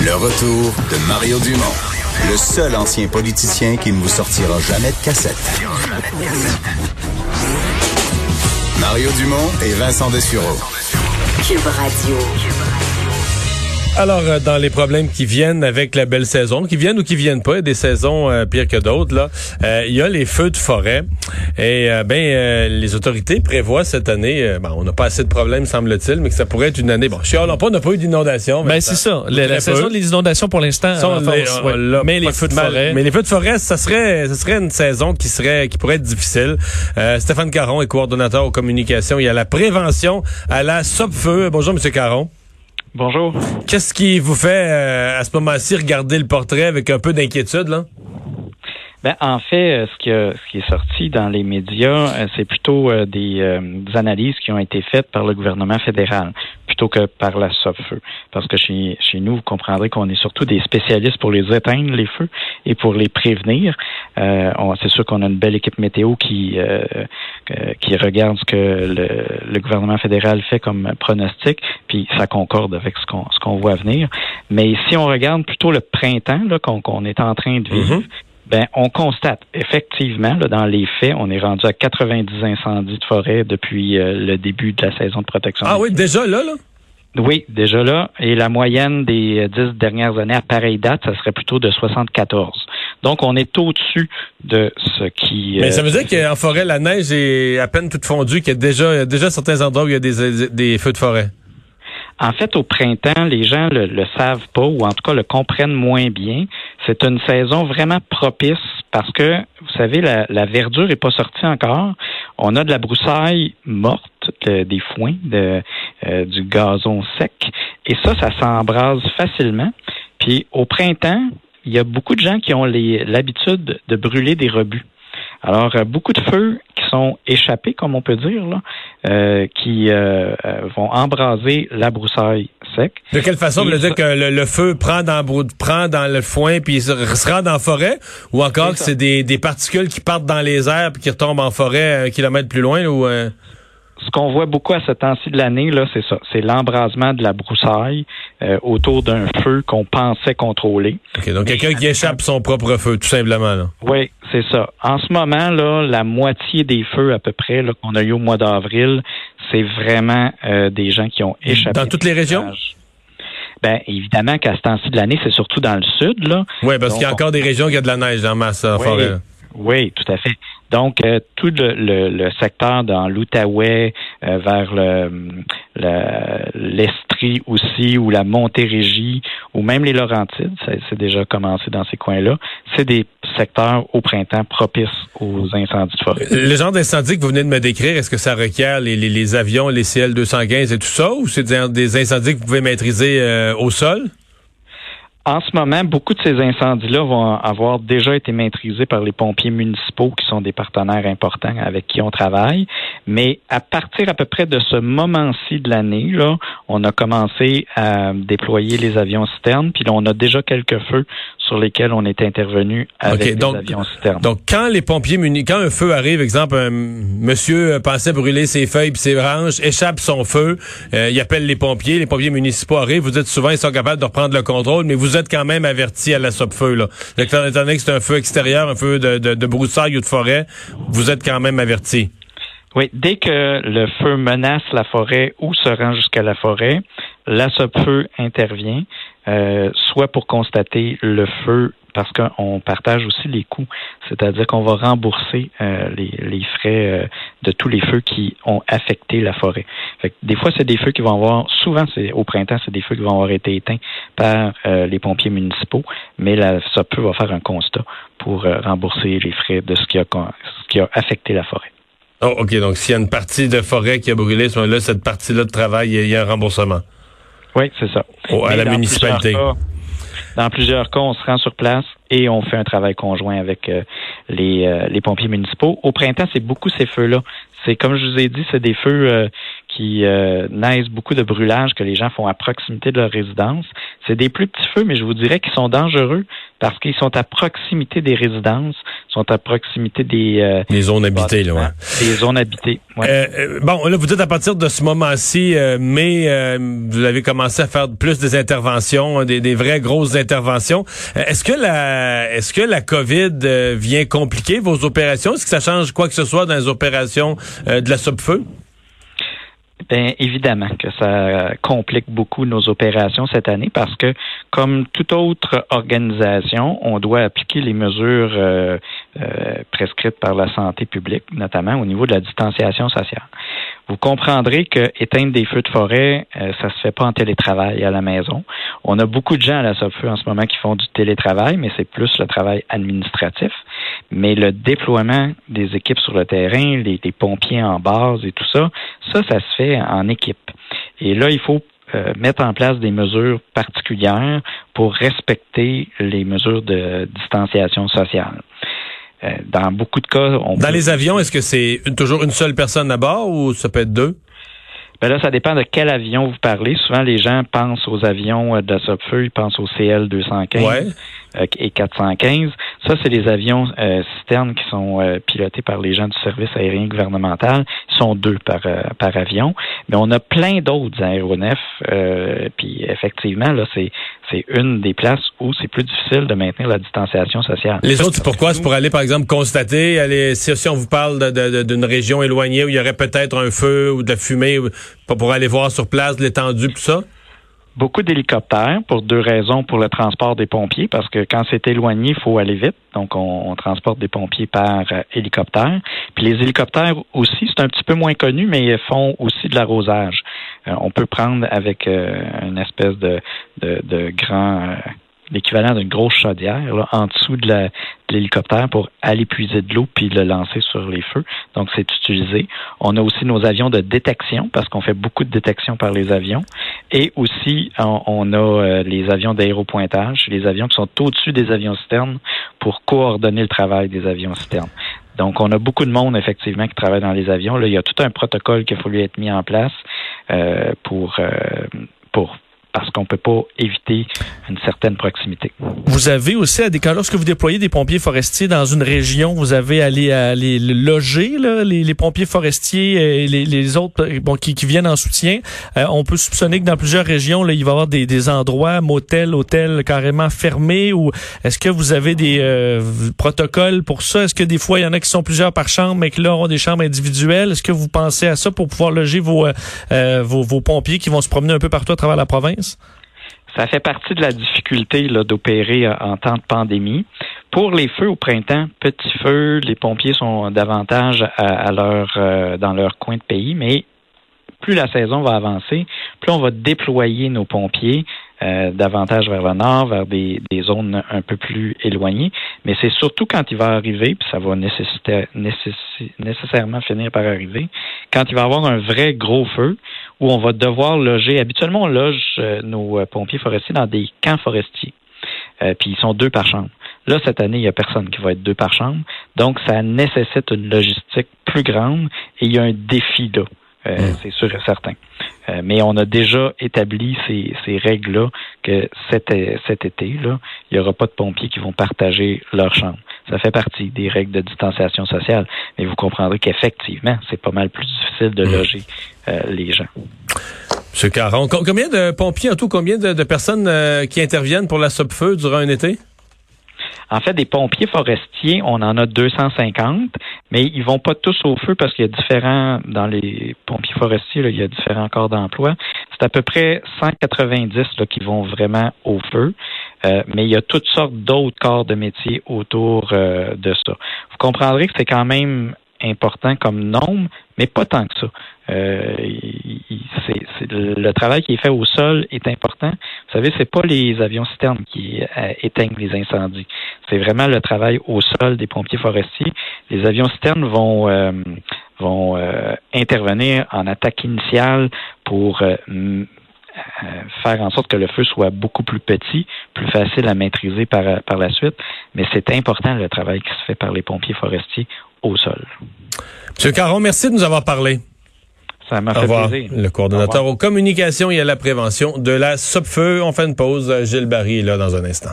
Le retour de Mario Dumont, le seul ancien politicien qui ne vous sortira jamais de cassette. Mario Dumont et Vincent Dessureau. Cube Radio. Alors, euh, dans les problèmes qui viennent avec la belle saison, qui viennent ou qui viennent pas, il y a des saisons euh, pires que d'autres, là, euh, il y a les feux de forêt. Et ben, les autorités prévoient cette année, bon, on n'a pas assez de problèmes, semble-t-il, mais que ça pourrait être une année. Bon, chialons pas, on n'a pas eu d'inondation. Ben, c'est ça. La, la saison des inondations, pour l'instant, mais les feux de forêt. Mais les feux de forêt, ça serait, ça serait une saison qui serait, qui pourrait être difficile. Stéphane Caron est coordonnateur aux communications. Il y a la prévention à la SOP-feu. Bonjour, Monsieur Caron. Bonjour. Qu'est-ce qui vous fait, euh, à ce moment-ci, regarder le portrait avec un peu d'inquiétude, là? Ben, en fait, euh, ce qui, ce qui est sorti dans les médias, euh, c'est plutôt des, analyses qui ont été faites par le gouvernement fédéral plutôt que par la SOPFEU. Parce que chez, chez nous, vous comprendrez qu'on est surtout des spécialistes pour les éteindre, les feux, et pour les prévenir. Euh, c'est sûr qu'on a une belle équipe météo qui, euh, qui regarde ce que le, le, gouvernement fédéral fait comme pronostic, puis ça concorde avec ce qu'on ce qu'on voit venir. Mais si on regarde plutôt le printemps qu'on est en train de vivre, mm-hmm. Ben, on constate effectivement, là, dans les faits, on est rendu à 90 incendies de forêt depuis euh, le début de la saison de protection. Ah oui, déjà là, là? Oui, déjà là. Et la moyenne des euh, dix dernières années à pareille date, ça serait plutôt de 74. Donc, on est au-dessus de ce qui... Mais ça veut dire qu'en forêt, la neige est à peine toute fondue, qu'il y a déjà, déjà certains endroits où il y a des, des feux de forêt. En fait, au printemps, les gens le, le savent pas ou en tout cas le comprennent moins bien. C'est une saison vraiment propice parce que, vous savez, la, la verdure est pas sortie encore. On a de la broussaille morte, des foins, de, euh, du gazon sec, et ça, ça s'embrase facilement. Puis au printemps, il y a beaucoup de gens qui ont l'habitude de brûler des rebuts. Alors, euh, beaucoup de feux qui sont échappés, comme on peut dire, là, euh, qui euh, vont embraser la broussaille sec. De quelle façon vous dire que le, feu prend dans, prend dans le foin puis se, se rend dans la forêt, ou encore que c'est des, des particules qui partent dans les airs puis qui retombent en forêt un kilomètre plus loin, ou ce qu'on voit beaucoup à ce temps-ci de l'année, là, c'est ça. C'est l'embrasement de la broussaille euh, autour d'un feu qu'on pensait contrôler. donc quelqu'un qui échappe son propre feu, tout simplement. Là. Oui, c'est ça. En ce moment, là, la moitié des feux à peu près qu'on a eu au mois d'avril, c'est vraiment euh, des gens qui ont échappé. Dans toutes les régions? Ben évidemment qu'à ce temps-ci de l'année, c'est surtout dans le sud. Là. Oui, parce qu'il y a encore des régions qui ont de la neige en masse en forêt. Oui, tout à fait. Donc, euh, tout le, le, secteur dans l'Outaouais, euh, vers le, l'Estrie aussi, ou la Montérégie, ou même les Laurentides, c'est déjà commencé dans ces coins-là, c'est des secteurs au printemps propices aux incendies de forêt. Le genre d'incendie que vous venez de me décrire, est-ce que ça requiert les, les, avions, les CL-215 et tout ça, ou c'est des, incendies que vous pouvez maîtriser euh, au sol? En ce moment, beaucoup de ces incendies-là vont avoir déjà été maîtrisés par les pompiers municipaux, qui sont des partenaires importants avec qui on travaille. Mais à partir à peu près de ce moment-ci de l'année, là, on a commencé à déployer les avions citernes, puis là, on a déjà quelques feux sur lesquels on est intervenu avec les avions citernes. Donc, quand les pompiers municipaux, quand un feu arrive, exemple, un monsieur pensait brûler ses feuilles puis ses branches, échappe son feu, euh, il appelle les pompiers, les pompiers municipaux arrivent, vous êtes souvent, ils sont capables de reprendre le contrôle, mais vous êtes quand même averti à la SOP-feu, là. Étant donné que c'est un feu extérieur, un feu de, de, de broussailles ou de forêt, vous êtes quand même averti. Oui, dès que le feu menace la forêt ou se rend jusqu'à la forêt, la SOP-feu intervient, euh, soit pour constater le feu parce qu'on partage aussi les coûts, c'est-à-dire qu'on va rembourser euh, les, frais euh, de tous les feux qui ont affecté la forêt. des fois, c'est des feux qui vont avoir, souvent, c'est au printemps, c'est des feux qui vont avoir été éteints par les pompiers municipaux, mais la SOP-feu va faire un constat pour rembourser les frais de ce qui a, ce qui a affecté la forêt. Oh, OK. Donc, s'il y a une partie de forêt qui a brûlé, ce là cette partie-là de travail, il y, a un remboursement. Oui, c'est ça. Oh, à la municipalité. dans plusieurs cas, on se rend sur place et on fait un travail conjoint avec euh, les, euh, les pompiers municipaux. Au printemps, c'est beaucoup ces feux-là. C'est comme je vous ai dit, c'est des feux euh, qui euh, naissent beaucoup de brûlages que les gens font à proximité de leur résidence. C'est des plus petits feux, mais je vous dirais qu'ils sont dangereux parce qu'ils sont à proximité des résidences, sont à proximité des euh, les zones habitées, là, ouais. Des zones habitées. Ouais. Euh, euh, bon, là, vous dites à partir de ce moment-ci, mais vous avez commencé à faire plus des interventions, hein, des, des vraies grosses interventions. est-ce que la est-ce que la COVID vient compliquer vos opérations? Est-ce que ça change quoi que ce soit dans les opérations de la sub-feu? Bien, évidemment que ça complique beaucoup nos opérations cette année parce que, comme toute autre organisation, on doit appliquer les mesures euh, euh, prescrites par la santé publique, notamment au niveau de la distanciation sociale. Vous comprendrez que éteindre des feux de forêt, euh, ça se fait pas en télétravail à la maison. On a beaucoup de gens à la SOPFEU en ce moment qui font du télétravail, mais c'est plus le travail administratif. Mais le déploiement des équipes sur le terrain, les, pompiers en base et tout ça, ça, ça se fait en équipe. Et là, il faut euh, mettre en place des mesures particulières pour respecter les mesures de distanciation sociale. Euh, dans beaucoup de cas, on Dans les avions, est-ce que c'est toujours une seule personne à bord ou ça peut être deux? Ben là, ça dépend de quel avion vous parlez. Souvent, les gens pensent aux avions euh, de la SOPFEU, ils pensent au CL-215 euh, et 415. Ça, c'est les avions euh, citernes qui sont pilotés par les gens du service aérien gouvernemental. Ils sont deux par, par avion. Mais on a plein d'autres aéronefs. puis effectivement, là, c'est c'est une des places où c'est plus difficile de maintenir la distanciation sociale. Les autres, c'est pourquoi? C'est pour aller, par exemple, constater, aller, si, on vous parle d'une région éloignée où il y aurait peut-être un feu ou de la fumée, pour aller voir sur place l'étendue, tout ça? Beaucoup d'hélicoptères pour deux raisons. Pour le transport des pompiers, parce que quand c'est éloigné, il faut aller vite. Donc, on, transporte des pompiers par euh, hélicoptère. Puis les hélicoptères aussi, c'est un petit peu moins connu, mais ils font aussi de l'arrosage. Euh, on peut prendre avec euh, une espèce de, de, de grand l'équivalent d'une grosse chaudière là, en dessous de l'hélicoptère pour aller puiser de l'eau puis le lancer sur les feux. Donc, c'est utilisé. On a aussi nos avions de détection parce qu'on fait beaucoup de détection par les avions. Et aussi, on, a euh, les avions d'aéropointage, les avions qui sont au-dessus des avions citernes pour coordonner le travail des avions citernes. Donc, on a beaucoup de monde, effectivement, qui travaille dans les avions. Là, il y a tout un protocole qui a fallu être mis en place euh, pour, euh, pour parce qu'on peut pas éviter une certaine proximité. Vous avez aussi lorsque vous déployez des pompiers forestiers dans une région, vous avez à loger là, les, pompiers forestiers et les, autres bon, qui, viennent en soutien. Euh, on peut soupçonner que dans plusieurs régions, là, il va y avoir des, des endroits, motels, hôtels carrément fermés. Ou est-ce que vous avez des euh, protocoles pour ça? Est-ce que des fois il y en a qui sont plusieurs par chambre, mais que là ont des chambres individuelles? Est-ce que vous pensez à ça pour pouvoir loger vos, euh, vos, vos pompiers qui vont se promener un peu partout à travers la province? Ça fait partie de la difficulté d'opérer en temps de pandémie. Pour les feux au printemps, petits feux, les pompiers sont davantage à, leur, euh, dans leur coin de pays, mais plus la saison va avancer, plus on va déployer nos pompiers euh, davantage vers le nord, vers des, zones un peu plus éloignées. Mais c'est surtout quand il va arriver, puis ça va nécessairement finir par arriver, quand il va y avoir un vrai gros feu où on va devoir loger. Habituellement, on loge euh, nos euh, pompiers forestiers dans des camps forestiers. puis ils sont deux par chambre. Là, cette année, il n'y a personne qui va être deux par chambre. Donc, ça nécessite une logistique plus grande et il y a un défi là. Hmm. C'est sûr et certain. Euh, mais on a déjà établi ces, ces règles-là que cet, cet été-là, il n'y aura pas de pompiers qui vont partager leur chambre. Ça fait partie des règles de distanciation sociale. Mais vous comprendrez qu'effectivement, c'est pas mal plus difficile de mmh. loger euh, les gens. Monsieur Caron, combien de pompiers en tout, combien de, personnes euh, qui interviennent pour la SOPFEU durant un été? En fait, des pompiers forestiers, on en a 250, mais ils vont pas tous au feu parce qu'il y a différents, dans les pompiers forestiers, il y a différents corps d'emploi. C'est à peu près 190 là, qui vont vraiment au feu, euh, mais il y a toutes sortes d'autres corps de métier autour euh, de ça. Vous comprendrez que c'est quand même important comme nombre, mais pas tant que ça. Euh, le travail qui est fait au sol est important. Vous savez, c'est pas les avions citernes qui euh, éteignent les incendies. C'est vraiment le travail au sol des pompiers forestiers. Les avions citernes vont euh, vont euh, intervenir en attaque initiale pour faire en sorte que le feu soit beaucoup plus petit, plus facile à maîtriser par, par la suite. Mais c'est important le travail qui se fait par les pompiers forestiers au sol. Monsieur Caron, merci de nous avoir parlé. Ça m'a fait revoir. plaisir. Le coordonnateur aux communications et à la prévention de la SOPFEU. On fait une pause. Gilles Barry est là dans un instant.